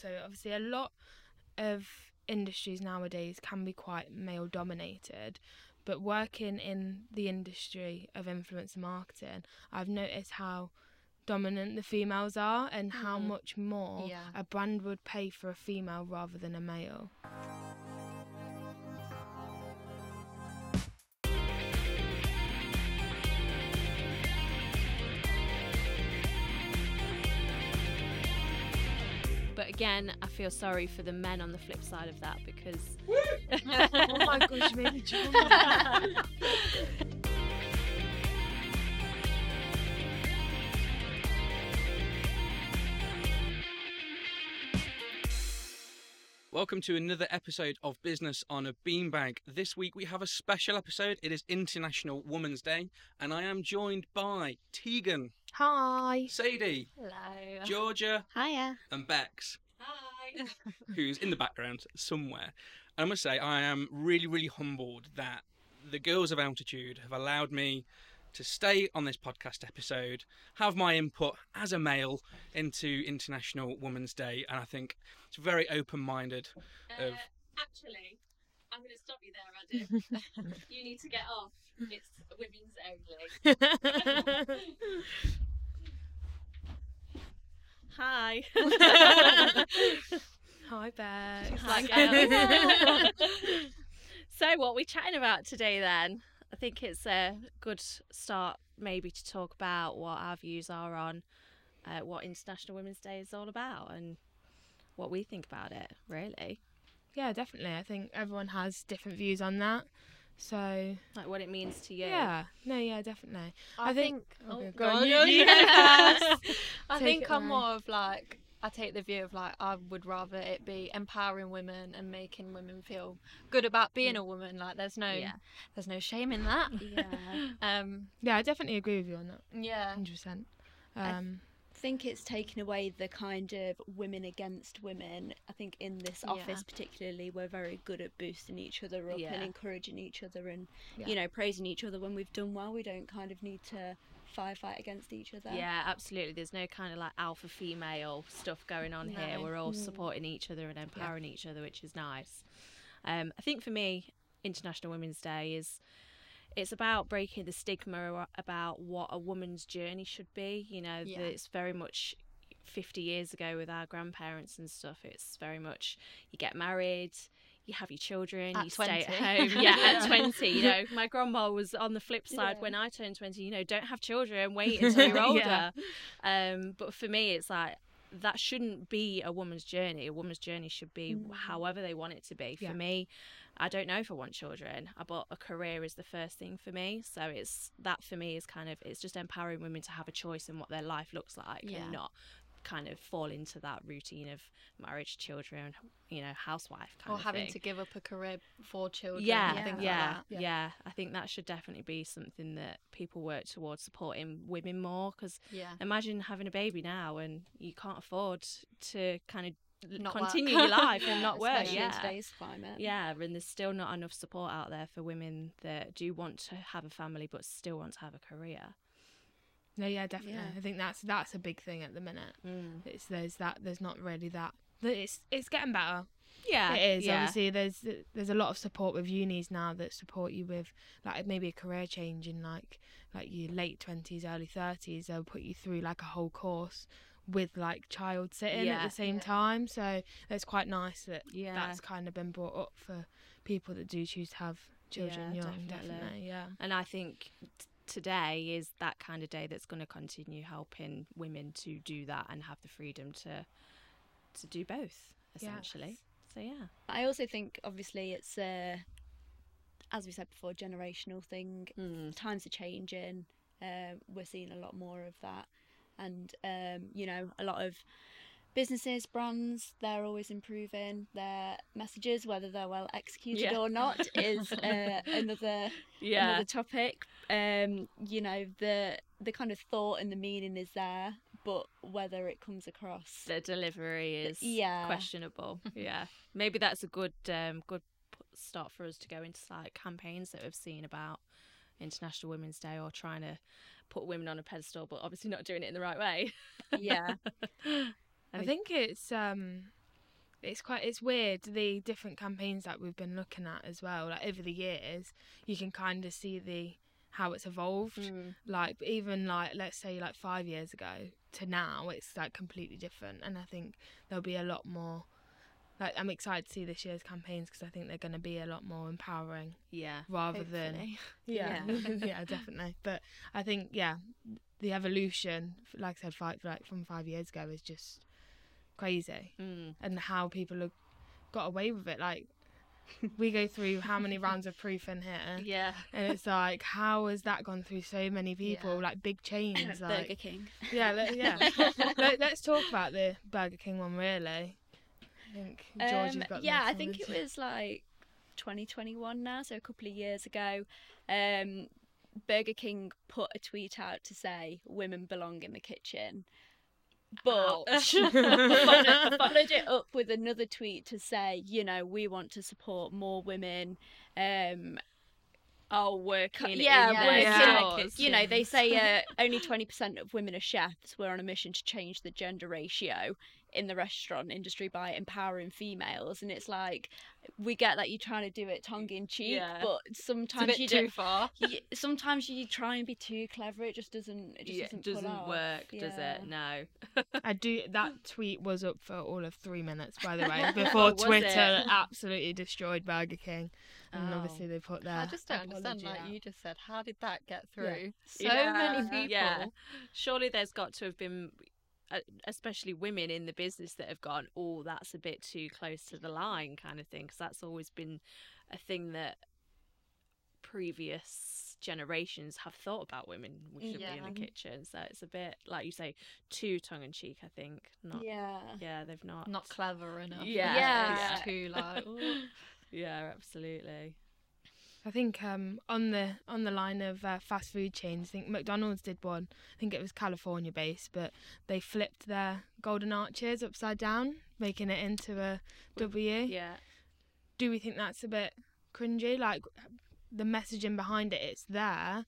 So obviously, a lot of industries nowadays can be quite male dominated. But working in the industry of influencer marketing, I've noticed how dominant the females are and how Mm. much more Yeah. a brand would pay for a female rather than a male. But again, I feel sorry for the men on the flip side of that because oh my gosh, Welcome to another episode of Business on a Beanbag. This week we have a special episode. It is International Women's Day, and I am joined by Tegan, Hi. Sadie, hello. Georgia, Hiya. and Bex, Hi. who's in the background somewhere. And I must say, I am really, really humbled that the girls of Altitude have allowed me to stay on this podcast episode, have my input as a male into International Women's Day, and I think it's very open-minded. Uh, of actually, I'm going to stop you there, Adam. you need to get off. It's women's only. Hi. Hi, Bex. Hi, girls. so, what are we chatting about today then? I think it's a good start, maybe, to talk about what our views are on uh, what International Women's Day is all about and what we think about it, really. Yeah, definitely. I think everyone has different views on that. So Like what it means to you. yeah, no, yeah, definitely. I, I think- think. oh, go on, God, you- you you go go first. I Take think I'm away. more of like I take the view of like I would rather it be empowering women and making women feel good about being a woman. Like there's no Yeah. there's no shame in that. Yeah. Um. Yeah, I definitely agree with you on that. Yeah. Hundred percent. I Um, think it's taken away the kind of women against women. I think in this Yeah. office, particularly, we're very good at boosting each other up Yeah. and encouraging each other and, Yeah. you know, praising each other when we've done well. We don't kind of need to firefight against each other. Yeah, absolutely. There's no kind of like alpha female stuff going on here. We're all Mm. supporting each other and empowering each other, which is nice. Um, I think for me, International Women's Day is it's about breaking the stigma about what a woman's journey should be. You know, Yeah. that it's very much 50 years ago with our grandparents and stuff. It's very much you get married. You have your children, At you stay at home. Yeah, at 20. You know, my grandma was on the flip side Yeah. when I turned 20. You know, don't have children, wait until you're older. Yeah. Um, but for me, it's like that shouldn't be a woman's journey. A woman's journey should be Mm. however they want it to be. For Yeah. me, I don't know if I want children. But a career is the first thing for me. So it's that for me is kind of it's just empowering women to have a choice in what their life looks like Yeah. and not kind of fall into that routine of marriage, children, you know, housewife kind Or of having thing. to give up a career for children. Yeah, yeah, things yeah, like that. yeah, I think that should definitely be something that people work towards supporting women more because Yeah. imagine having a baby now and you can't afford to kind of Not continue your life and not work. especially Yeah. in today's climate. Yeah, and there's still not enough support out there for women that do want to have a family but still want to have a career. No, yeah, definitely. Yeah. I think that's that's a big thing at the minute. Mm. It's there's that there's not really that. It's it's getting better. Yeah, it is yeah. obviously there's there's a lot of support with unis now that support you with like maybe a career change in like like your late twenties, early thirties. They'll put you through like a whole course with like child sitting at the same yeah. time. So it's quite nice that Yeah. that's kind of been brought up for people that do choose to have children Yeah, young. definitely. Definitely, yeah. And I think today is that kind of day that's going to continue helping women to do that and have the freedom to to do both essentially. So yeah. I also think, obviously, it's, uh, as we said before, generational thing. Mm. times are changing. Uh, we're seeing a lot more of that, and um, you know, a lot of businesses, brands, they're always improving their messages, whether they're well executed Yeah. or not, is uh, another Yeah. another topic. Um, you know, the the kind of thought and the meaning is there, but whether it comes across, the delivery is yeah. questionable. yeah, maybe that's a good um, good start for us to go into like campaigns that we've seen about International Women's Day or trying to put women on a pedestal, but obviously not doing it in the right way. yeah, I think it's um it's quite it's weird the different campaigns that we've been looking at as well. Like over the years, you can kind of see the how it's evolved. Mm. Like even like let's say like five years ago to now, it's like completely different. And I think there'll be a lot more. Like I'm excited to see this year's campaigns because I think they're going to be a lot more empowering Yeah. rather than yeah, Yeah. yeah, definitely. But I think yeah, the evolution, like I said, five like from five years ago is just crazy, Mm. and how people have got away with it. Like we go through how many rounds of proof in here, Yeah. and it's like how has that gone through so many people? Yeah. Like big chains, like, Burger King. yeah, let, yeah. Let, let's talk about the Burger King one really. I think George Um, got yeah, I think it was like 2021 now, so a couple of years ago. Um, Burger King put a tweet out to say women belong in the kitchen, but followed, followed it up with another tweet to say, you know, we want to support more women. Um, Oh, working. yeah, in working. Yeah. you know, they say uh, only 20% of women are chefs. We're on a mission to change the gender ratio in the restaurant industry by empowering females. And it's like, we get that you're trying to do it tongue in cheek, Yeah. but sometimes you too don't. far. y- Sometimes you try and be too clever. It just doesn't. It just yeah, doesn't, doesn't pull off. work, does it? No. I do. That tweet was up for all of three minutes, by the way, oh, before Twitter it? absolutely destroyed Burger King, and Oh. obviously they put that. I just don't understand. apology Like out. you just said, how did that get Yeah. through? So Yeah. many people. Yeah. Surely there's got to have been, Uh, especially women in the business that have gone, oh, that's a bit too close to the line, kind of thing, because that's always been a thing that previous generations have thought about women we should be in the kitchen. So it's a bit, like you say, too tongue in cheek. I think not. Yeah. Yeah, they've not. Not clever enough. Yeah. Yeah. It's too like. Yeah, absolutely. I think um, on the on the line of uh, fast food chains, I think McDonald's did one. I think it was California based, but they flipped their golden arches upside down, making it into a W. Yeah. Do we think that's a bit cringy? Like the messaging behind it, it's there,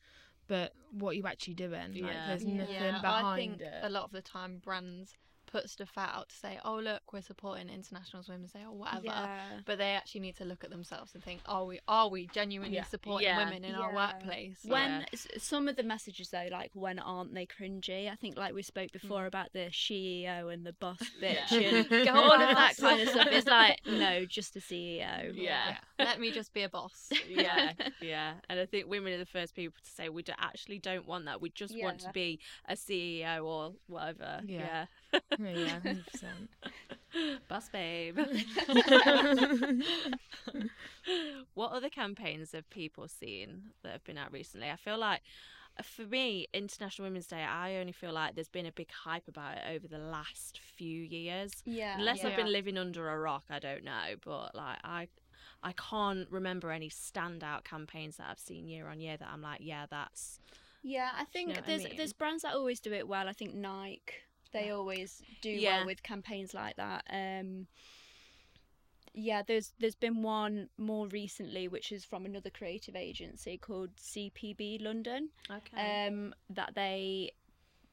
but what are you actually doing? Like Yeah. there's Yeah. nothing Yeah, I think it. a lot of the time brands put stuff out to say, "Oh, look, we're supporting International Women's Day or whatever." Yeah. But they actually need to look at themselves and think, "Are we? Are we genuinely Yeah. supporting Yeah. women in our workplace?" When Yeah. some of the messages though, like when aren't they cringy? I think like we spoke hmm. before about the CEO and the boss bitch Yeah. and Go all of that kind of stuff. It's like no, just a CEO. Yeah. Let me just be a boss. yeah, yeah. And I think women are the first people to say we do, actually don't want that. We just want to be a CEO or whatever. Yeah. Yeah. yeah, hundred percent. Boss babe. what other campaigns have people seen that have been out recently? I feel like uh, for me, International Women's Day, I only feel like there's been a big hype about it over the last few years. Yeah. Unless I've Yeah. been living under a rock, I don't know. But like I I can't remember any standout campaigns that I've seen year on year that I'm like, yeah, that's Yeah, I think know what I there's mean? there's brands that always do it well. I think Nike they always do Yeah. well with campaigns like that. Um yeah, there's there's been one more recently which is from another creative agency called CPB London. okay. Um that they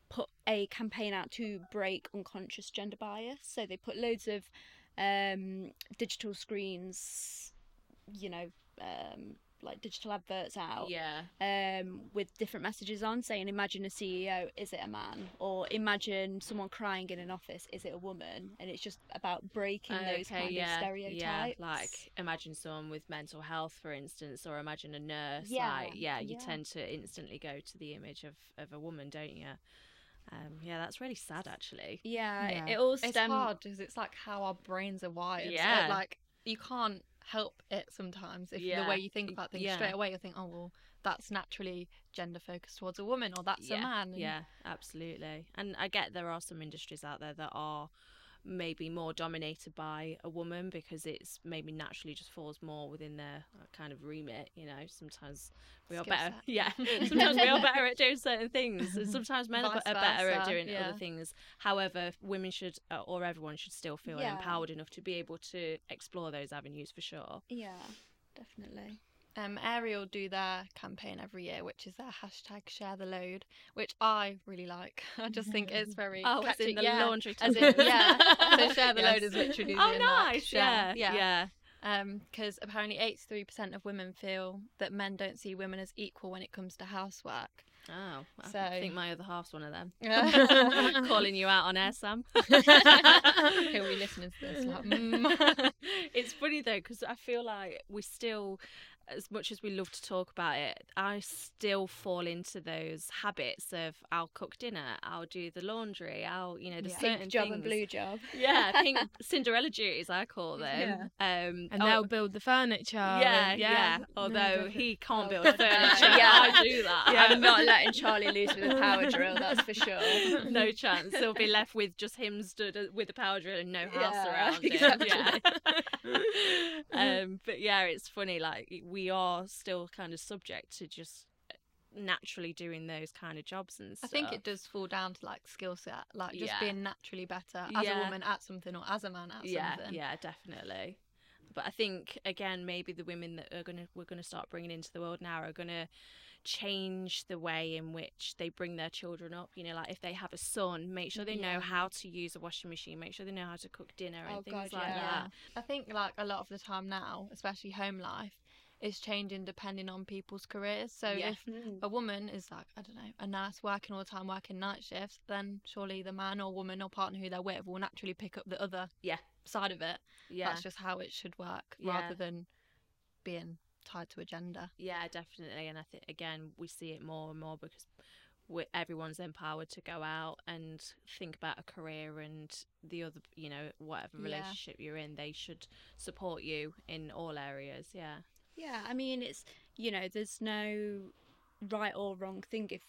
put a campaign out to break unconscious gender bias. So they put loads of um digital screens, you know, um like digital adverts out yeah, um, with different messages on saying imagine a ceo is it a man or imagine someone crying in an office is it a woman and it's just about breaking those kind of stereotypes Yeah, like imagine someone with mental health, for instance, or imagine a nurse. Yeah, like, yeah, you yeah. tend to instantly go to the image of, of a woman, don't you? Um, yeah, that's really sad, actually. yeah, Yeah. It, it all It's stems hard because it's like how our brains are wired. Yeah. So, like you can't help it sometimes if Yeah. the way you think about things Yeah. straight away you think, oh well, that's naturally gender focused towards a woman or that's yeah, a man. and- Yeah, absolutely. And I get there are some industries out there that are maybe more dominated by a woman because it's maybe naturally just falls more within their uh, kind of remit. You know, sometimes we are better. set. Yeah, sometimes we are better at doing certain things, and sometimes men are, Vice are better at doing yeah. other things. However, women should uh, or everyone should still feel Yeah. empowered enough to be able to explore those avenues for sure. yeah definitely Um, Ariel do their campaign every year, which is their hashtag Share the Load, which I really like. I just think it's very Oh, as in the yeah. laundry. As in, yeah. So Share the Load Yes. is literally Oh, nice. Share- Yeah, yeah. Um, because apparently 83% of women feel that men don't see women as equal when it comes to housework. Oh, I So- think my other half's one of them. Calling you out on air, Sam. He'll be listening to this. Like, mm. it's funny though because I feel like we still, as much as we love to talk about it, I still fall into those habits of I'll cook dinner, I'll do the laundry, I'll you know the Yeah. certain Pink job things. and blue job. Yeah, pink Cinderella duties I call them. Um, And oh, they'll build the furniture. yeah, and- yeah. No, Although definitely. he can't Oh, build God, furniture, yeah, Yeah. I do that. Yeah. I'm not letting Charlie loose with a power drill, that's for sure. no chance. He'll be left with just him stood with a power drill and no house Yeah, around him. Yeah. um, but yeah, it's funny. Like we are still kind of subject to just uh, naturally doing those kind of jobs and I think it does fall down to like skill set, like just Yeah. being naturally better as Yeah. a woman at something or as a man at Yeah, something. yeah, definitely. But I think again, maybe the women that are gonna we're gonna start bringing into the world now are gonna change the way in which they bring their children up. You know, like if they have a son, make sure they know how to use a washing machine, make sure they know how to cook dinner and Oh, things God, like yeah. that. I think like a lot of the time now, especially home life, is changing depending on people's careers. So Yeah. if hmm. a woman is like, I don't know, a nurse working all the time, working night shifts, then surely the man or woman or partner who they're with will naturally pick up the other Yeah. side of it. Yeah. That's just how it should work Yeah. rather than being tied to a gender. Yeah, definitely. And I think again we see it more and more because everyone's empowered to go out and think about a career and the other, you know, whatever Yeah. relationship you're in, they should support you in all areas. Yeah. Yeah, I mean, it's you know, there's no right or wrong thing. If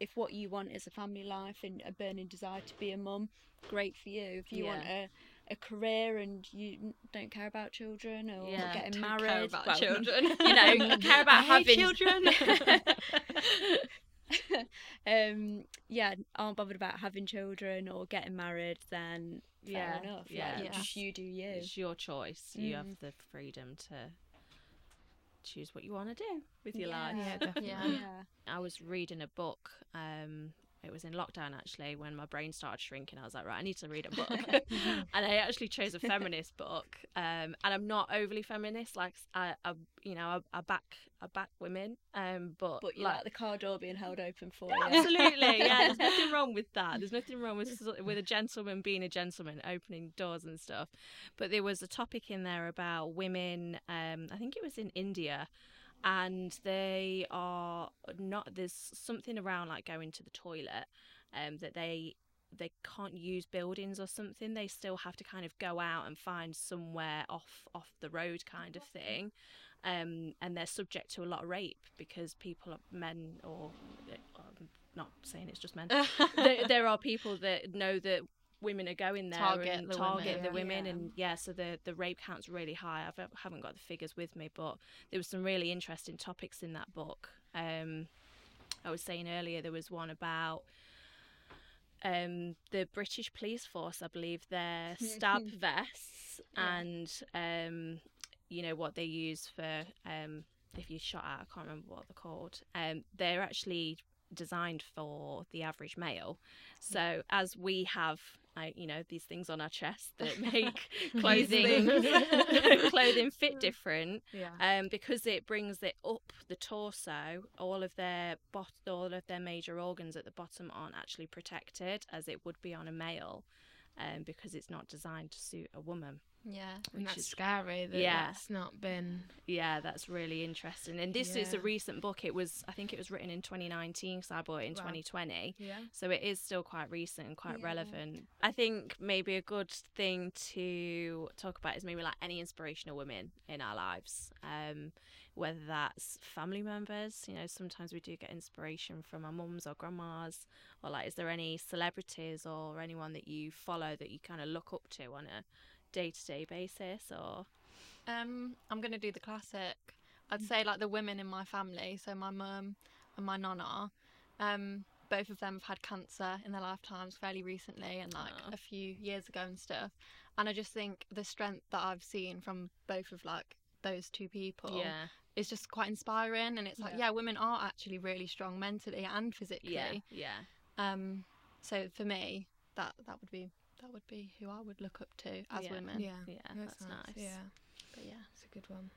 if what you want is a family life and a burning desire to be a mum, great for you. If you want a a career and you don't care about children or Yeah. getting Don't care married, about well, children. you know, you care about having children. um, yeah, aren't bothered about having children or getting married, then fair Yeah, enough. yeah. like, Yeah. just you do you. It's your choice. You have Mm. the freedom to choose what you want to do with your Yeah. life. Yeah. Yeah. yeah. I was reading a book. Um, it was in lockdown actually when my brain started shrinking. I was like, right, I need to read a book, and I actually chose a feminist book. Um, and I'm not overly feminist. Like I, I you know, I, I back, I back women. Um, but, But you like, like the car door being held open for you. Absolutely, yeah. There's nothing wrong with that. There's nothing wrong with with a gentleman being a gentleman, opening doors and stuff. But there was a topic in there about women. Um, I think it was in India, and they are not. There's something around like going to the toilet, um, that they they can't use buildings or something. They still have to kind of go out and find somewhere off off the road, kind of thing. Um, and they're subject to a lot of rape because people, are men, or I'm not saying it's just men, there, there are people that know that women are going there Target and the target women, the women, Yeah. and yeah, so the the rape count's really high. I've haven't got the figures with me, but there was some really interesting topics in that book. Um, I was saying earlier there was one about um, the British police force. I believe their stab vests Yeah. and um, you know what they use for um, if you shot at. I can't remember what they're called. Um, they're actually designed for the average male. So as we have, I, you know, these things on our chest that make clothing clothing fit different, Yeah. um, because it brings it up the torso. All of their bot, all of their major organs at the bottom aren't actually protected as it would be on a male, um, because it's not designed to suit a woman. Yeah. And which that's is- scary that Yeah. that's not been. Yeah, that's really interesting. And this is a recent book. It was, I think, it was written in 2019, so I bought it in Wow. 2020. Yeah. So it is still quite recent and quite Yeah. relevant. I think maybe a good thing to talk about is maybe like any inspirational women in our lives. Um, whether that's family members, you know, sometimes we do get inspiration from our mums or grandmas, or like, is there any celebrities or anyone that you follow that you kind of look up to on a day to day basis? Or Um, I'm gonna do the classic. I'd say like the women in my family, so my mum and my nonna. Um, both of them have had cancer in their lifetimes fairly recently and like Aw. a few years ago and stuff. And I just think the strength that I've seen from both of like those two people yeah, is just quite inspiring and it's like Yeah. yeah women are actually really strong mentally and physically Yeah, yeah. um so for me that that would be that would be who I would look up to as Yeah. women Yeah, Yeah, that's, that's nice. nice. Yeah, but yeah it's a good one.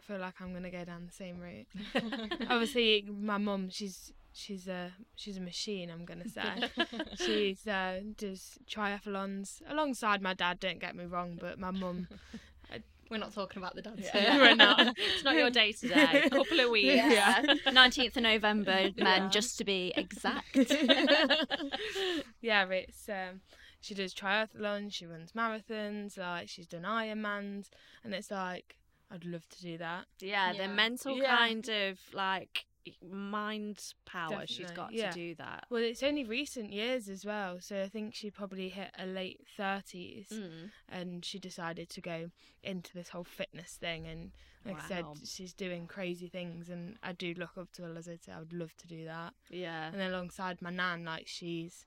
I feel like I'm gonna go down the same route. Obviously, my mum, she's she's a she's a machine. I'm gonna say she's uh, does triathlons alongside my dad. Don't get me wrong, but my mum, we're not talking about the dads Yeah. here. We're not. it's not your day today. A Couple of weeks. Yeah. Nineteenth of November, men, Yeah. just to be exact. yeah, it's um, she does triathlons, she runs marathons, like she's done Ironmans, and it's like I'd love to do that. Yeah, the mental Yeah. kind of like mind power She's got yeah. to do that. Well, it's only recent years as well, so I think she probably hit her late thirties, Mm. and she decided to go into this whole fitness thing. And like I said, she's doing crazy things, and I do look up to her. As I say, I would love to do that. Yeah. And then alongside my nan, like she's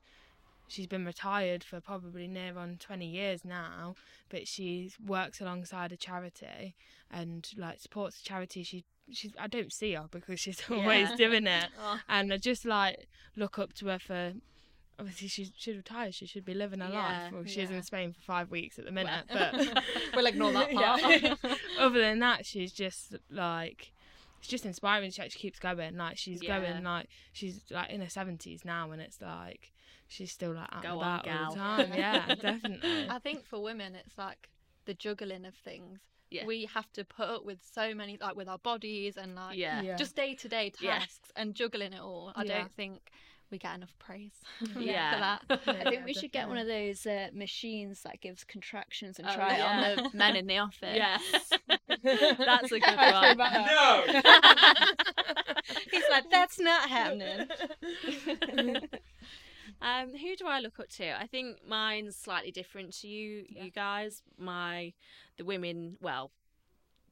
she's been retired for probably near on 20 years now but she works alongside a charity and like supports the charity she she's I don't see her because she's always Yeah. doing it Oh. and I just like look up to her for obviously she she's retired she should be living her Yeah, life well she's yeah. in Spain for five weeks at the minute Well. but we'll ignore that part other than that she's just like it's just inspiring she actually keeps going like she's going like she's like in her 70s now and it's like she's still like out Go and on, about all the time yeah definitely I think for women, it's like the juggling of things. Yeah. We have to put up with so many, like with our bodies and like Yeah. Yeah. just day to day Yeah. tasks and juggling it all. I Yeah. don't think we get enough praise Yeah. for that. I think we should get one of those uh, machines that gives contractions and Oh, try yeah. it on the men in the office. Yes. That's a good one. No! He's like, that's not happening. Um, who do I look up to? I think mine's slightly different to you, Yeah. you guys. My the women, well,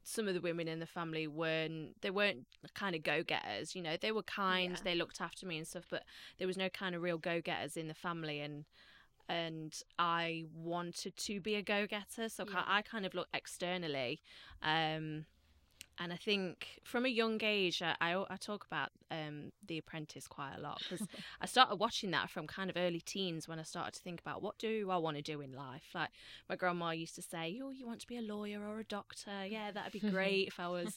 some of the women in the family weren't they weren't kind of go getters. You know, they were kind, Yeah. they looked after me and stuff, but there was no kind of real go getters in the family, and and I wanted to be a go getter, so Yeah. I kind of looked externally. Um, and I think from a young age, I, I, I talk about um, The Apprentice quite a lot because I started watching that from kind of early teens when I started to think about what do I want to do in life. Like my grandma used to say, "Oh, you want to be a lawyer or a doctor? Yeah, that'd be great if I was,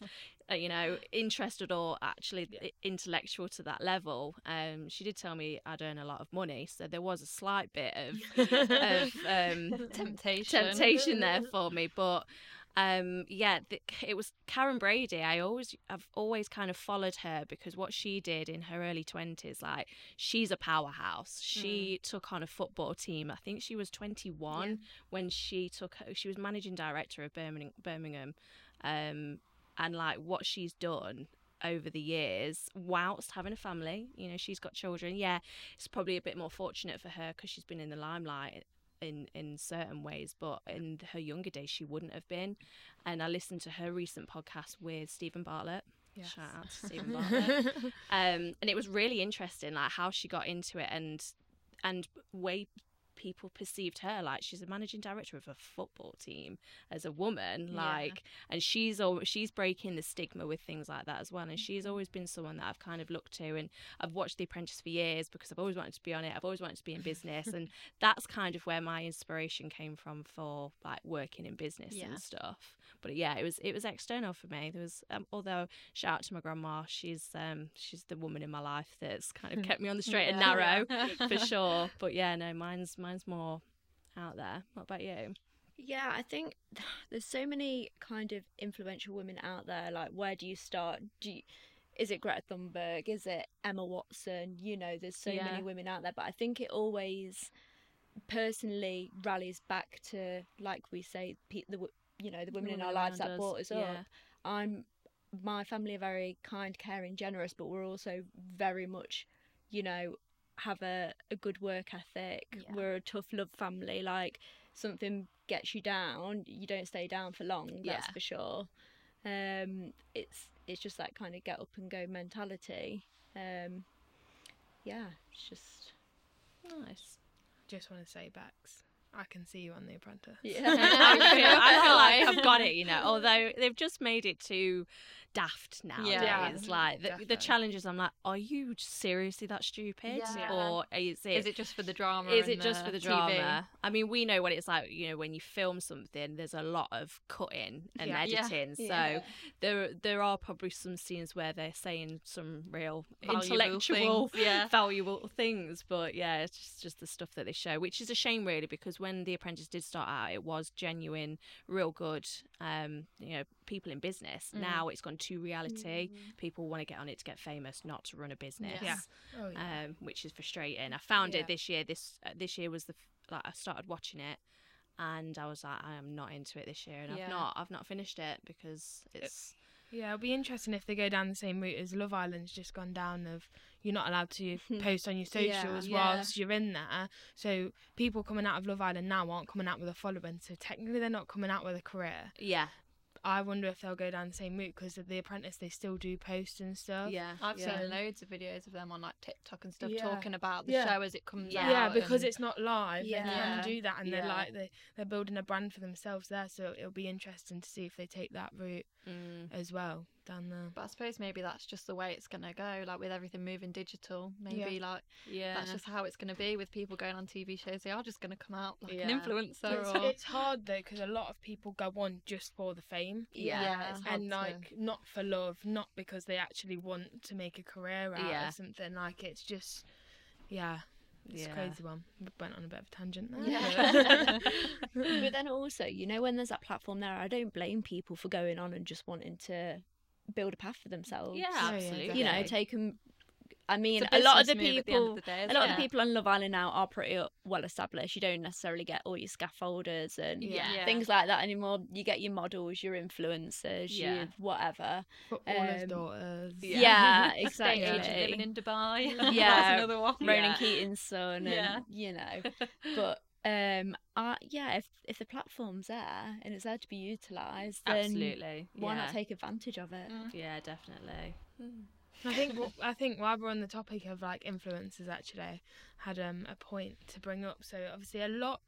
uh, you know, interested or actually i- intellectual to that level." Um, she did tell me I'd earn a lot of money, so there was a slight bit of of um, Temptation. temptation there for me but um yeah th- it was Karren Brady. I always I've always kind of followed her because what she did in her early 20s like she's a powerhouse. She took on a football team. I think she was 21 when she took she was managing director of Birmingham Birmingham um and like what she's done over the years whilst having a family you know she's got children. Yeah it's probably a bit more fortunate for her because she's been in the limelight in in certain ways but in her younger days she wouldn't have been. And i listened to her recent podcast with steven bartlett. Yes. shout out to steven bartlett. Um and it was really interesting like how she got into it and and way people perceived her like she's a managing director of a football team as a woman Yeah. like and she's al- she's breaking the stigma with things like that as well and she's mm-hmm. always been someone that I've kind of looked to and I've watched The Apprentice for years because I've always wanted to be on it I've always wanted to be in business and that's kind of where my inspiration came from for like working in business Yeah. and stuff but yeah it was it was external for me there was um, although shout out to my grandma she's um she's the woman in my life that's kind of kept me on the straight and Yeah. narrow for sure but yeah no mine's mine's more out there what about you Yeah, I think there's so many kind of influential women out there. Like, where do you start? Do you, is it Greta Thunberg? Is it Emma Watson? You know, there's so Yeah. many women out there, but I think it always personally rallies back to, like we say, pe- the you know the women in our lives that us, brought us yeah. up. I'm my family are very kind, caring, generous, but we're also very much, you know, have a, a good work ethic. Yeah. We're a tough love family. Like something gets you down, you don't stay down for long. That's Yeah. for sure. Um, it's it's just that kind of get up and go mentality. Um, yeah, it's just nice just want to say Bex I can see you on The Apprentice I feel, I feel like I've got it, you know. Although they've just made it to daft nowadays. Yeah. It's like the, the challenges, I'm like, are you seriously that stupid, Yeah. or is it? Is it just for the drama? is it just for the TV? drama? I mean, we know what it's like. You know, when you film something, there's a lot of cutting and Yeah. Yeah. editing. Yeah. So there, there are probably some scenes where they're saying some real Valuable intellectual, things, yeah. valuable things. But yeah, it's just, just the stuff that they show, which is a shame, really, because when The Apprentice did start out, it was genuine, real good. Um, you know, people in business. Mm. Now it's gone to reality. People want to get on it to get famous, not to run a business Yeah. Oh, yeah. um, which is frustrating. I found Yeah. it this year. This uh, this year was the like I started watching it, and I was like, I am not into it this year, and Yeah. I've not I've not finished it because it's Yeah, it'll be interesting if they go down the same route as Love Island's just gone down of you're not allowed to post on your socials Yeah. whilst you're in there. So people coming out of Love Island now aren't coming out with a following. So technically they're not coming out with a career. yeah I wonder if they'll go down the same route because of The Apprentice they still do post and stuff. yeah I've yeah. seen loads of videos of them on like TikTok and stuff Yeah. talking about the Yeah. show as it comes Yeah. out. Yeah, because and- it's not live. They Yeah. can do that, and Yeah. they're like they they're building a brand for themselves there. So it'll be interesting to see if they take that route Mm. as well down there. But I suppose maybe that's just the way it's gonna go. Like with everything moving digital, maybe like yeah that's just how it's gonna be with people going on TV shows. They are just gonna come out like Yeah. an influencer It's, or it's hard though because a lot of people go on just for the fame. Yeah. it's hard and to- like not for love, not because they actually want to make a career out Yeah. of something. Like it's just, yeah, it's Yeah. a crazy one. We went on a bit of a tangent there. Yeah. but then also, you know, when there's that platform there, I don't blame people for going on and just wanting to build a path for themselves. yeah yeah, absolutely You know, take them. I mean, It's a lot of the business move at the people, of the day, a isn't lot of the people on Love Island now are pretty uh, well established. You don't necessarily get all your scaffolders and Yeah. Yeah. things like that anymore. You get your models, your influencers, Yeah. your whatever. Footballers' Um, daughters. Yeah. Yeah, exactly. agent living in Dubai. Yeah. that's another one. Ronan Yeah. Keating's son, and Yeah. you know, but um, I, yeah, if if the platform's there and it's there to be utilised, then absolutely why yeah. not take advantage of it? Mm. yeah definitely I think wh- I think while we're on the topic of like influencers, actually, had um a point to bring up. So obviously, a lot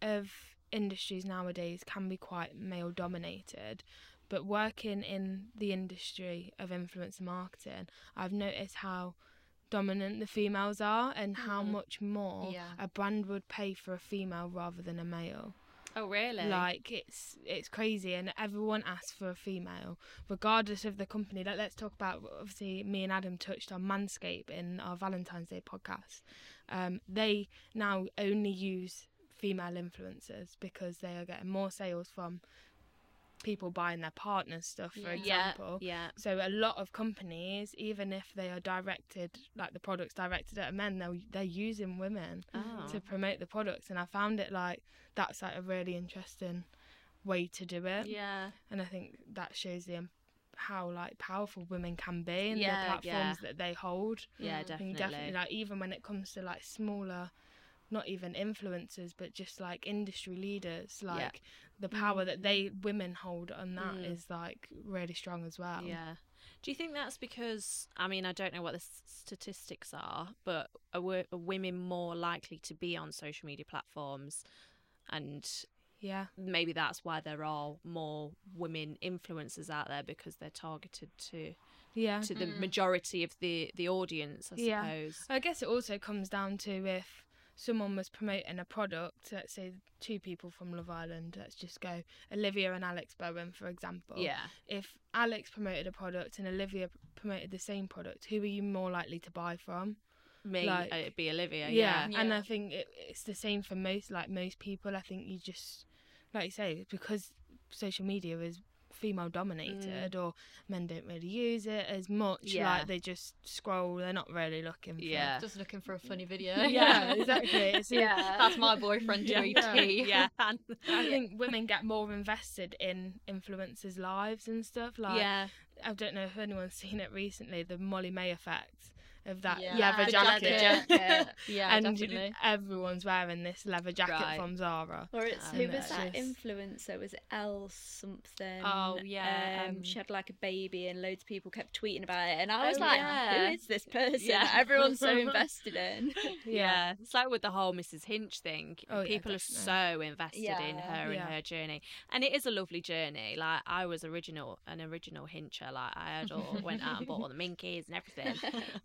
of industries nowadays can be quite male dominated, but working in the industry of influencer marketing, I've noticed how dominant the females are and how Mm. much more Yeah. a brand would pay for a female rather than a male. oh really Like it's it's crazy, and everyone asks for a female, regardless of the company. Like let's talk about obviously me and Adam touched on Manscaped in our Valentine's Day podcast. Um, they now only use female influencers because they are getting more sales from people buying their partner's stuff, for Yeah. yeah example. yeah So a lot of companies, even if they are directed, like the products directed at men, they're they're using women oh. to promote the products and I found it like that's like a really interesting way to do it yeah and I think that shows the how like powerful women can be and Yeah, the platforms yeah. that they hold yeah. I definitely think definitely like even when it comes to like smaller not even influencers but just like industry leaders like the power that they women hold on that is Mm. like really strong as well Yeah. Do you think that's because I mean I don't know what the s- statistics are, but are, wo- are women more likely to be on social media platforms, and yeah maybe that's why there are more women influencers out there because they're targeted to yeah to the Mm. majority of the the audience, I Yeah. suppose. I guess it also comes down to if someone was promoting a product, let's say two people from Love Island, let's just go Olivia and Alex Bowen, for example. Yeah. If Alex promoted a product and Olivia promoted the same product, who are you more likely to buy from? Me, Like- uh, it'd be Olivia. yeah, Yeah. and I think it, it's the same for most like most people. I think you just like you say because social media is female dominated mm. or men don't really use it as much Yeah. like they just scroll they're not really looking for Yeah. Just looking for a funny video. yeah exactly it's, yeah. That's my boyfriend to Yeah. a T. yeah. I think women get more invested in influencers' lives and stuff. Like, yeah. I don't know if anyone's seen it recently, the Molly-Mae effect. Of that Yeah. leather jacket. jacket. yeah, and definitely. everyone's wearing this leather jacket Right. from Zara. Or it's Um, who was it's that just- influencer? Was it Elle something? Oh, yeah, Um, um, she had like a baby, and loads of people kept tweeting about it, and I was Oh, like, yeah. "Who is this person?" Yeah. that Everyone's so invested in. Yeah. it's like with the whole Mrs. Hinch thing. Oh, yeah, People are so invested in Yeah. her and her journey, and it is a lovely journey. Like I was original, an original Hincher. Like I had all went out and bought all the minkies and everything.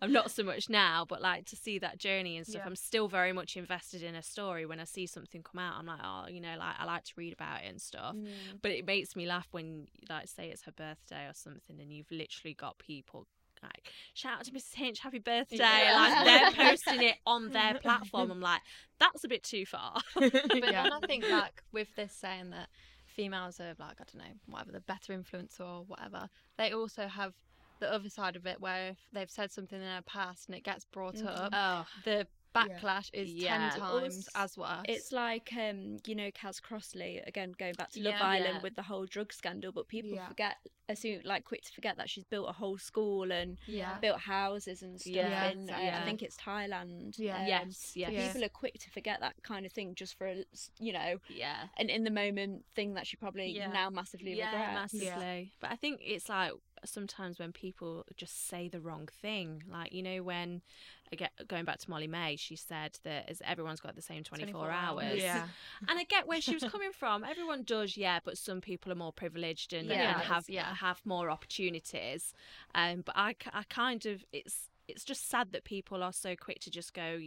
I'm not so much now, but like to see that journey and stuff, Yeah. I'm still very much invested in a story. When I see something come out, I'm like, oh, you know, like I like to read about it and stuff. Mm. But it makes me laugh when, like, say it's her birthday or something, and you've literally got people like shout out to Mrs. Hinch, happy birthday! Yeah. Like they're posting it on their platform. I'm like, that's a bit too far. But Yeah. then I think like with this saying that females are like I don't know whatever the better influencer or whatever, they also have the other side of it where if they've said something in their past and it gets brought Mhm. up, oh, the backlash is Yeah. ten Also, times as worse. It's like um, you know, Kaz Crossley again going back to Love Yeah. Island Yeah. with the whole drug scandal, but people Yeah. forget assume like quick to forget that she's built a whole school and yeah. built houses and stuff Yeah, in uh, I think it's Thailand. Yeah. Um, yes, yes, Yeah. People are quick to forget that kind of thing just for a, s- you know yeah. an in the moment thing that she probably Yeah. now massively yeah, regrets. massively. But I think it's like sometimes when people just say the wrong thing, like you know when again going back to Molly-Mae, she said that as everyone's got the same 24, 24 hours. hours. Yeah. And I get where she was coming from. Everyone does, yeah, but some people are more privileged and, Yeah. and have Yeah. have more opportunities. Um, but I, I kind of it's it's just sad that people are so quick to just go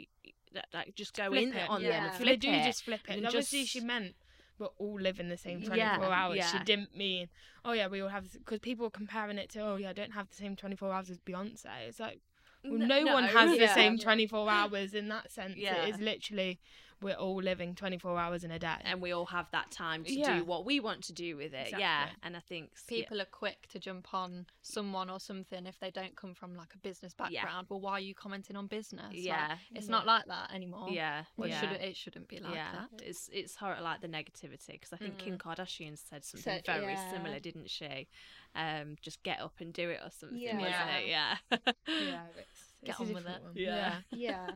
like just go Flip in it, on yeah. them and So So flip they do it. just flip it. and Obviously, just- she meant we all live in the same Yeah, 24 hours. She didn't mean, oh yeah, we all have, because people are comparing it to, oh yeah, I don't have the same 24 hours as Beyonce. It's like, well, N- no, one has the same 24 hours in that sense. Yeah. It is literally, we're all living 24 hours in a day. and we all have that time to Yeah. do what we want to do with it. Yeah, and I think s- yeah, People are quick to jump on someone or something if they don't come from like a business Yeah. background. Well, why are you commenting on business? Like, yeah, it's not like that anymore. yeah, Well, yeah. it shouldn't. It shouldn't be like yeah, that. it's it's horrible like the negativity because I think Kim Kardashian said something So- very yeah. similar, didn't she? Um, just get up and do it or something, Yeah. wasn't it? Yeah, yeah, it's, Get it's on with difficult it. one. Yeah. yeah.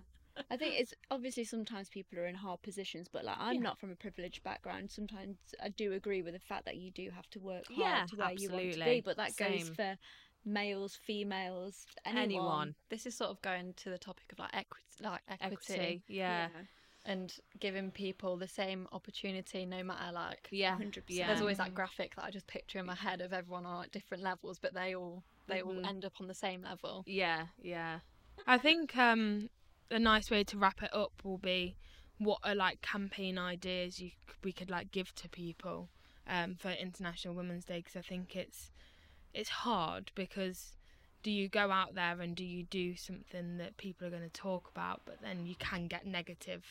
I think it's obviously sometimes people are in hard positions, but like I'm Yeah. not from a privileged background. Sometimes I do agree with the fact that you do have to work hard Yeah, to where you want to be, but that goes for males, females, anyone. anyone, This is sort of going to the topic of like equity, like equity, equity, yeah, and giving people the same opportunity, no matter like. yeah, 100%. yeah. There's always that graphic that I just picture in my head of everyone on like different levels, but they all they Mhm. all end up on the same level. yeah, yeah, I think um, a nice way to wrap it up will be what are like campaign ideas you we could like give to people um, for International Women's Day because I think it's it's hard because do you go out there and do you do something that people are going to talk about but then you can get negative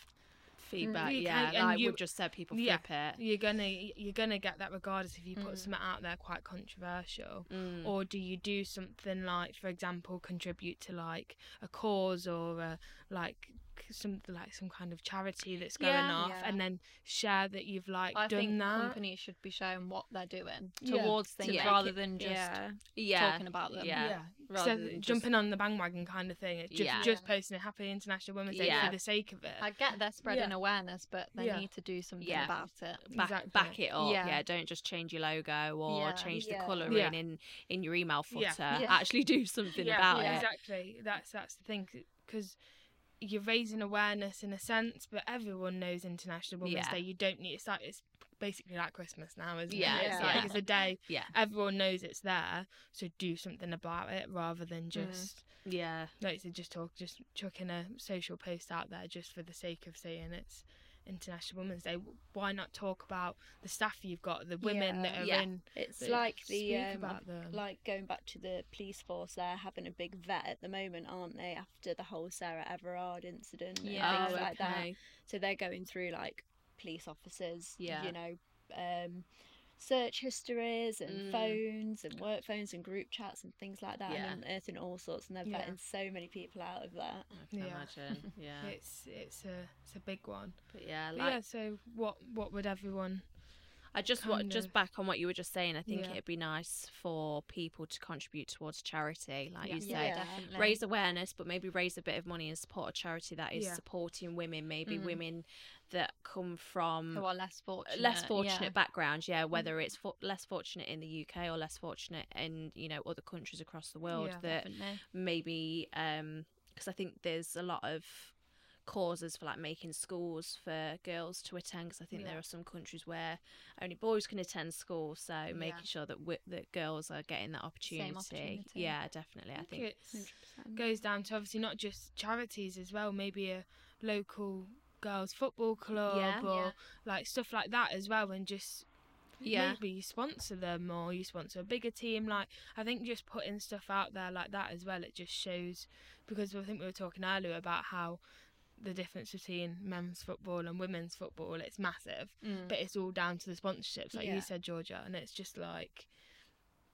feedback, You yeah. can- and you- we just said, people yeah. flip it. you're gonna you're gonna get that regardless if you put Mm. something out there quite controversial Mm. or do you do something like for example contribute to like a cause or a, like some like some kind of charity that's going Yeah. off Yeah. and then share that you've like I done think that companies should be showing what they're doing Yeah. towards To things make rather it- than just yeah. yeah, talking about them. Yeah, rather so than just- jumping on the bandwagon kind of thing just Yeah. just posting a happy international women's day Yeah. for the sake of it I get they're spreading Yeah. awareness, but they Yeah. need to do something Yeah. about it. back, Exactly. back it up. Yeah. Yeah. don't just change your logo or Yeah. change the Yeah. colouring Yeah. in in your email footer. Yeah. Yeah. Actually, do something yeah, about yeah, it. exactly that's that's the thing because you're raising awareness in a sense but everyone knows international women's Yeah. day you don't need it's like it's basically like christmas now isn't Yeah, it it's yeah. like it's a day Yeah, everyone knows it's there so do something about it rather than Mm. just yeah, like said just talk just chucking a social post out there just for the sake of saying it's international women's day why not talk about the staff you've got the women that are Yeah. in It's that like the um, like going back to the police force. They're having a big vet at the moment, aren't they? After the whole Sarah Everard incident and Yeah. things oh, like that. okay. So they're going through like police officers, Yeah. you know, um, search histories and Mm. phones and work phones and group chats and things like that, Yeah. and unearthing all sorts. And they're Yeah. vetting so many people out of that. I can Yeah. imagine. Yeah, it's it's a it's a big one but yeah, But yeah so what what would everyone I just what Kind just back on what you were just saying. I think Yeah. it'd be nice for people to contribute towards charity, like you Yeah, say, Yeah. definitely. raise awareness, but maybe raise a bit of money and support a charity that is Yeah. supporting women, maybe Mhm. women that come from who are less fortunate. less fortunate yeah. backgrounds. Yeah, whether it's for, less fortunate in the UK or less fortunate in you know other countries across the world Yeah, that Definitely. maybe because I think there's a lot of causes for like making schools for girls to attend because I think there are some countries where only boys can attend school so making sure that wi- that girls are getting that opportunity. opportunity. yeah definitely I think it 100%. goes down to obviously not just charities as well, maybe a local girls football club Yeah. or Yeah. like stuff like that as well, and just Yeah. maybe you sponsor them or you sponsor a bigger team. Like I think just putting stuff out there like that as well, it just shows because I think we were talking earlier about how the difference between men's football and women's football it's massive Mm. but it's all down to the sponsorships like Yeah. you said georgia and it's just like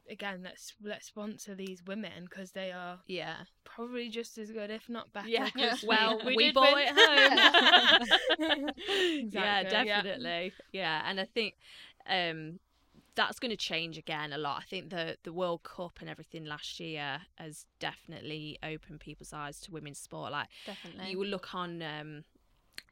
again let's let's sponsor these women because they are yeah probably just as good if not better yeah well we, we, bought win. it home Exactly, yeah yeah. definitely yeah. and I think um that's going to change again a lot I think the the World Cup and everything last year has definitely opened people's eyes to women's sport like Definitely. you will look on um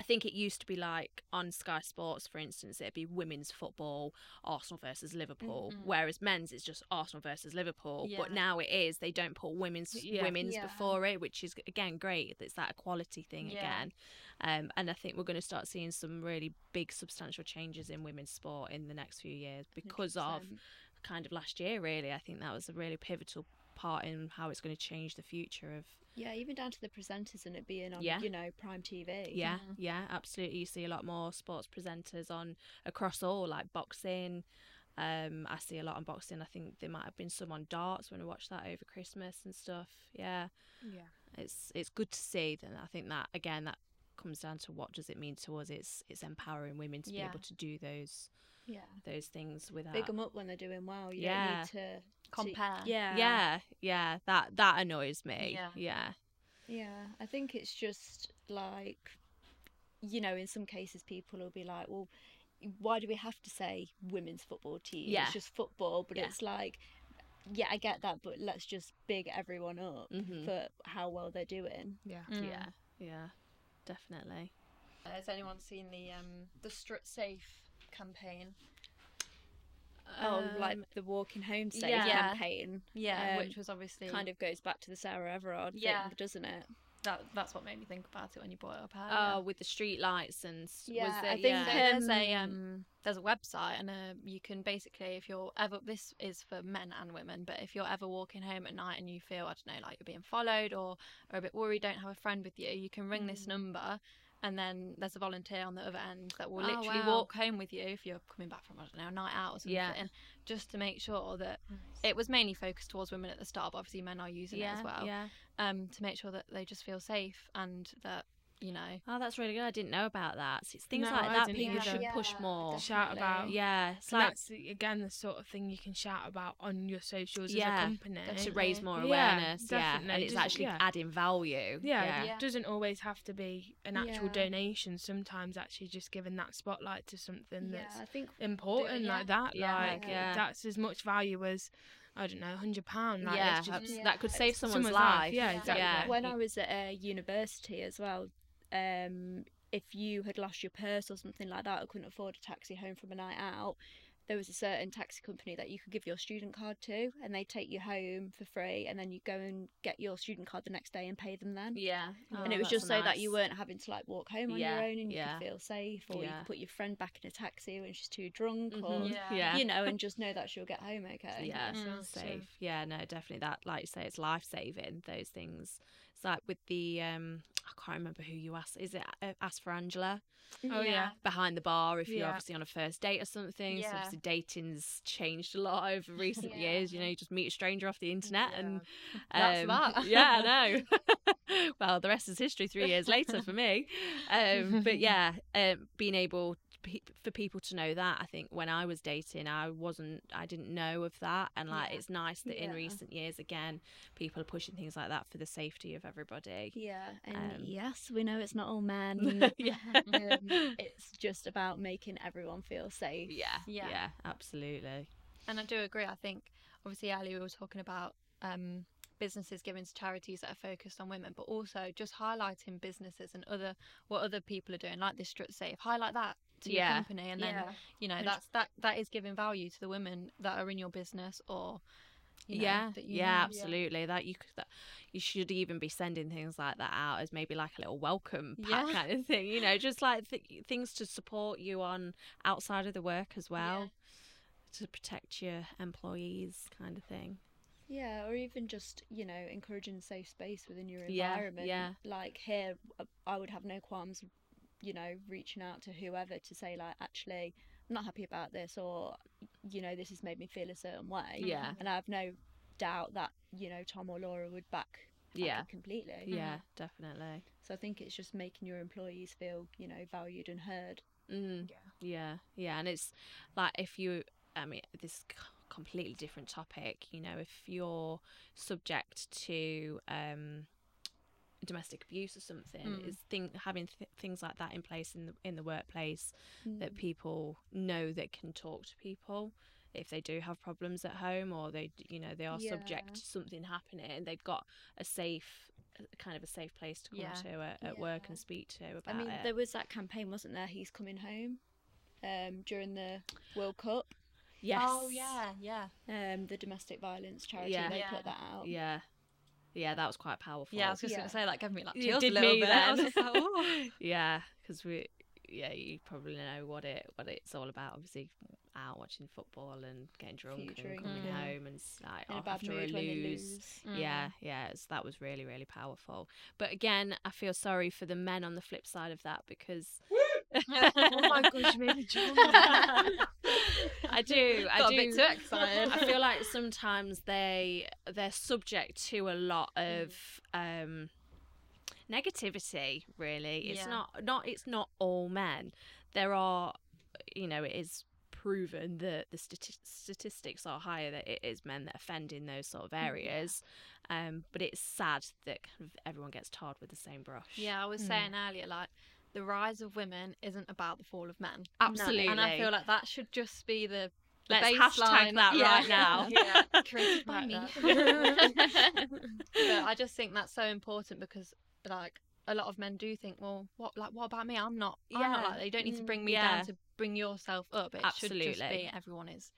think it used to be like on Sky Sports, for instance, it'd be women's football, Arsenal versus Liverpool, Mhm. whereas men's is just Arsenal versus Liverpool. But now it is they don't put women's Yeah. women's Yeah. before it, which is again great. It's that equality thing Yeah. again, um, and I think we're going to start seeing some really big, substantial changes in women's sport in the next few years because of 100%. kind of last year. Really, I think that was a really pivotal part in how it's going to change the future of Yeah, even down to the presenters and it being on, Yeah. you know, Prime TV. Yeah, Mhm. yeah, absolutely. You see a lot more sports presenters on across all, like boxing. Um, I see a lot on boxing. I think there might have been some on darts when I watched that over Christmas and stuff. Yeah, yeah it's it's good to see. Then I think that again that comes down to what does it mean to us? It's it's empowering women to Yeah. be able to do those Yeah. those things without. Big them up when they're doing well. You Yeah. don't need to Compare. Yeah. yeah, yeah, that that annoys me. Yeah. yeah, Yeah, I think it's just like, you know, in some cases people will be like, well, why do we have to say women's football team? Yeah. It's just football, but Yeah. it's like, yeah, I get that, but let's just big everyone up Mhm. for how well they're doing. yeah Mm. yeah, yeah, definitely. Has anyone seen the um the Strut Safe campaign? oh, like Um, the walking home safe yeah. Yeah. campaign Yeah, Um, which was obviously kind of goes back to the Sarah Everard Yeah. thing, doesn't it? that. That's what made me think about it when you brought it up. Oh, with the street lights and s- was Yeah, there, I think yeah. So there's a Um, um, there's a website and uh you can basically if you're ever this is for men and women, but if you're ever walking home at night and you feel I don't know like you're being followed or or a bit worried, don't have a friend with you, you can ring this Mm. number. And then there's a volunteer on the other end that will Oh, literally wow. walk home with you if you're coming back from I don't know a night out or something, Yeah. just to make sure that it was mainly focused towards women at the start, but obviously men are using yeah, it as well. Yeah. Um, to make sure that they just feel safe and that you know Oh, that's really good. I didn't know about that. So it's things No, like I that people either. should push more. definitely. shout about Yeah, it's So like that's again the sort of thing you can shout about on your socials Yeah, as a company. to raise more awareness. Yeah, and definitely. it's Just- actually yeah. adding value. Yeah, yeah. Yeah. it doesn't always have to be an actual Yeah. donation. Sometimes actually just giving that spotlight to something Yeah, that's I think important yeah. like that. Yeah, like yeah. that's as much value as I don't know, hundred pound. Like, yeah, just, Yeah. that could save someone's, Someone's life, life. yeah, exactly. Yeah. when I was at uh, university as well, um, if you had lost your purse or something like that, or couldn't afford a taxi home from a night out, there was a certain taxi company that you could give your student card to, and they take you home for free, and then you go and get your student card the next day and pay them then. yeah. and Oh, it was just so that you weren't having to like walk home on Yeah, your own and you yeah. could feel safe, or you Yeah. could put your friend back in a taxi when she's too drunk, or Mhm. Yeah. yeah. you know, and just know that she'll get home okay. yeah, Mm. safe. Yeah, no, definitely that. Like you say, it's life saving. Those things. It's like with the um, I can't remember who you asked. Is it uh, ask for Angela oh yeah, behind the bar if you're Yeah. obviously on a first date or something? So Yeah. obviously dating's changed a lot over recent Yeah. years. You know, you just meet a stranger off the internet and That's um, that. yeah, I know. well, the rest is history. Three years later for me, um, but yeah, um, being able pe- for people to know that. I think when I was dating, I wasn't, I didn't know of that, and like Yeah. it's nice that in recent years, again, people are pushing things like that for the safety of everybody. Yeah, and Um, yes, we know it's not all men. yeah, um, it's just about making everyone feel safe. yeah, Yeah. yeah, absolutely. And I do agree. I think obviously earlier we were talking about um, businesses giving to charities that are focused on women, but also just highlighting businesses and other what other people are doing, like this Strut Safe. Highlight that to Yeah. your company, and then Yeah. you know that's that that is giving value to the women that are in your business or. You know, yeah, that you yeah, know. absolutely. That you could, that you should even be sending things like that out as maybe like a little welcome pack Yeah. kind of thing. You know, just like th- things to support you on outside of the work as well, to protect your employees, kind of thing. Yeah, or even just, you know, encouraging safe space within your environment. yeah. yeah. Like here, uh, I would have no qualms, you know, reaching out to whoever to say, like, actually, I'm not happy about this, or, you know, this has made me feel a certain way. Yeah. And I have no doubt that, you know, Tom or Laura would back, back Yeah. it completely. Yeah, definitely. So I think it's just making your employees feel, you know, valued and heard. Mm. Yeah, yeah, and it's like if you, I mean, this completely different topic. You know, if you're subject to um, domestic abuse or something, Mm. is thing having th- things like that in place in the in the workplace Mm. that people know that can talk to people if they do have problems at home or they you know they are subject to something happening and they've got a safe kind of a safe place to come Yeah. to at, at work and speak to about it. I mean, it there was that campaign, wasn't there? He's coming home um, during the World Cup. yes Oh yeah, yeah, Um, the domestic violence charity, Yeah. they Yeah. put that out. Yeah. Yeah, that was quite powerful. yeah. I was just Yeah. gonna say that gave me like You chills did a little me bit. Then. like, yeah, because we, yeah, you probably know what it what it's all about. Obviously, out watching football and getting drunk and coming yeah. home and like In a oh, bad after mood a when lose. lose. Mm. Yeah, yeah, it's, that was really really powerful. But again, I feel sorry for the men on the flip side of that because oh my gosh, you made me jump. I do, I Got do. a bit too excited. I feel like sometimes they they're subject to a lot of um, negativity. Really, it's Yeah. not not it's not all men. There are, you know, it is proven that the stati- statistics are higher that it is men that offend in those sort of areas. Um, but it's sad that kind of everyone gets tarred with the same brush. Yeah, I was Mm. saying earlier, like the rise of women isn't about the fall of men. absolutely. And I feel like that should just be the, the Let's baseline. hashtag that Yeah. right now. yeah, created by me. but I just think that's so important because like a lot of men do think, well, what like what about me? I'm not. I'm not Yeah. like that. You don't need to Mm, bring me yeah. down to bring yourself up. It should just Absolutely. be everyone is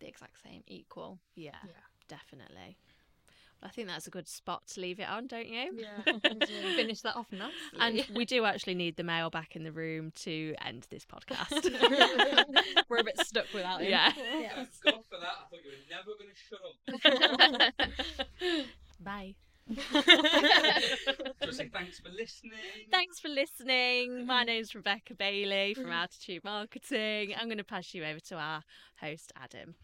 the exact same, equal. yeah, Yeah. definitely. I think that's a good spot to leave it on, don't you? Yeah. Finish that off nicely. And we do actually need the male back in the room to end this podcast. we're a bit stuck without him. yeah. Yes. God for that. I thought you were never going to shut up. Bye. So say thanks for listening. Thanks for listening. My mm-hmm. name's Rebecca Bailey from mm-hmm. Altitude Marketing. I'm going to pass you over to our host, Adam.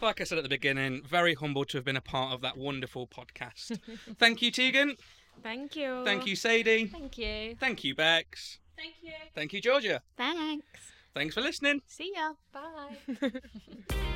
Like I said at the beginning, very humbled to have been a part of that wonderful podcast. Thank you, Tegan. Thank you. Thank you, Sadie. Thank you. Thank you, Bex. Thank you. Thank you, Georgia. Thanks. Thanks for listening. See ya. Bye.